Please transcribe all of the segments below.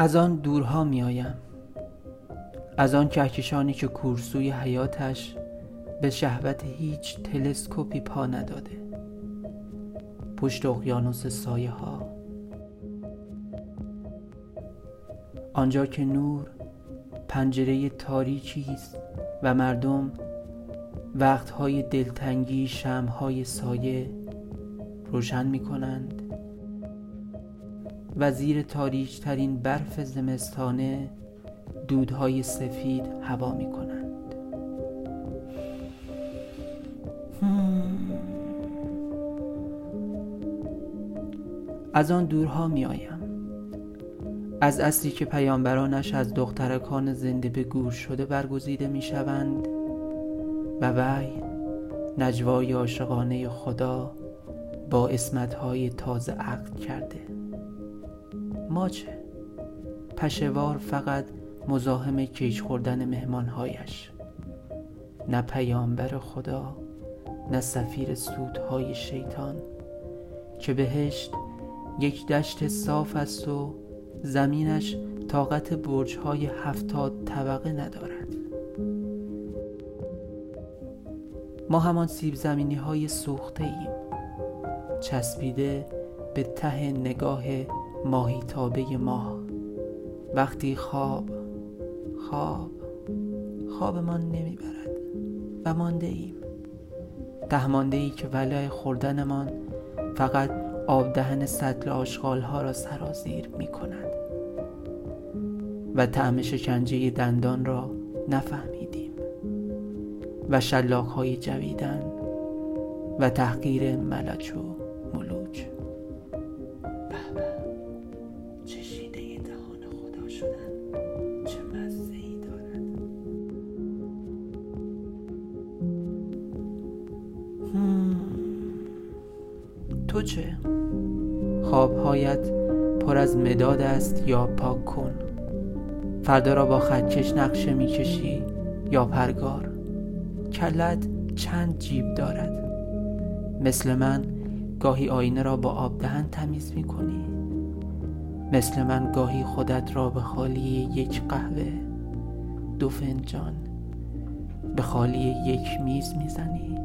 از آن دورها میآیم. از آن کهکشانی که کورسوی حیاتش به شهوت هیچ تلسکوپی پا نداده. پشت اقیانوس سایه ها. آنجا که نور پنجره تاریکی است و مردم وقتهای دلتنگی شمهای سایه روشن می کنند و زیر تاریکترین برف زمستانه دودهای سفید هوا می کنند. از آن دورها می آیم. از اصلی که پیامبرانش از دخترکان زنده به گور شده برگزیده می شوند و وی نجوای عاشقانه خدا با اسمتهای تازه عقد کرده. ما چه؟ پشوار فقط مزاحم کیش خوردن مهمانهایش. نه پیامبر خدا نه سفیر سودهای شیطان که بهشت یک دشت صاف است و زمینش طاقت برجهای هفتاد طبقه ندارد. ما همان سیب زمینی های سوخته ایم چسبیده به ته نگاه ماهی تابه ماه. وقتی خواب خواب خوابمان نمی‌برد و مانده ایم ده مانده ای که ولای خوردنمان فقط آب دهن سطل آشغال ها را سرازیر می کند و طعم شکنجه دندان را نفهمیدیم. و شلاق های جویدن و تحقیر ملچ و ملوچ به. چه مزه ای دارد تو چه؟ خوابهایت پر از مداد است یا پاک کن. فردا را با خطکش نقشه می‌کشی یا پرگار. کلت چند جیب دارد. مثل من گاهی آینه را با آب دهن تمیز می کنی مثل من گاهی خودت را به خالی یک قهوه. دو فنجان به خالی یک میز می‌زنی.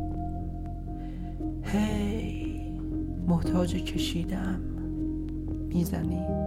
هی محتاج کشیدم. می‌زنی.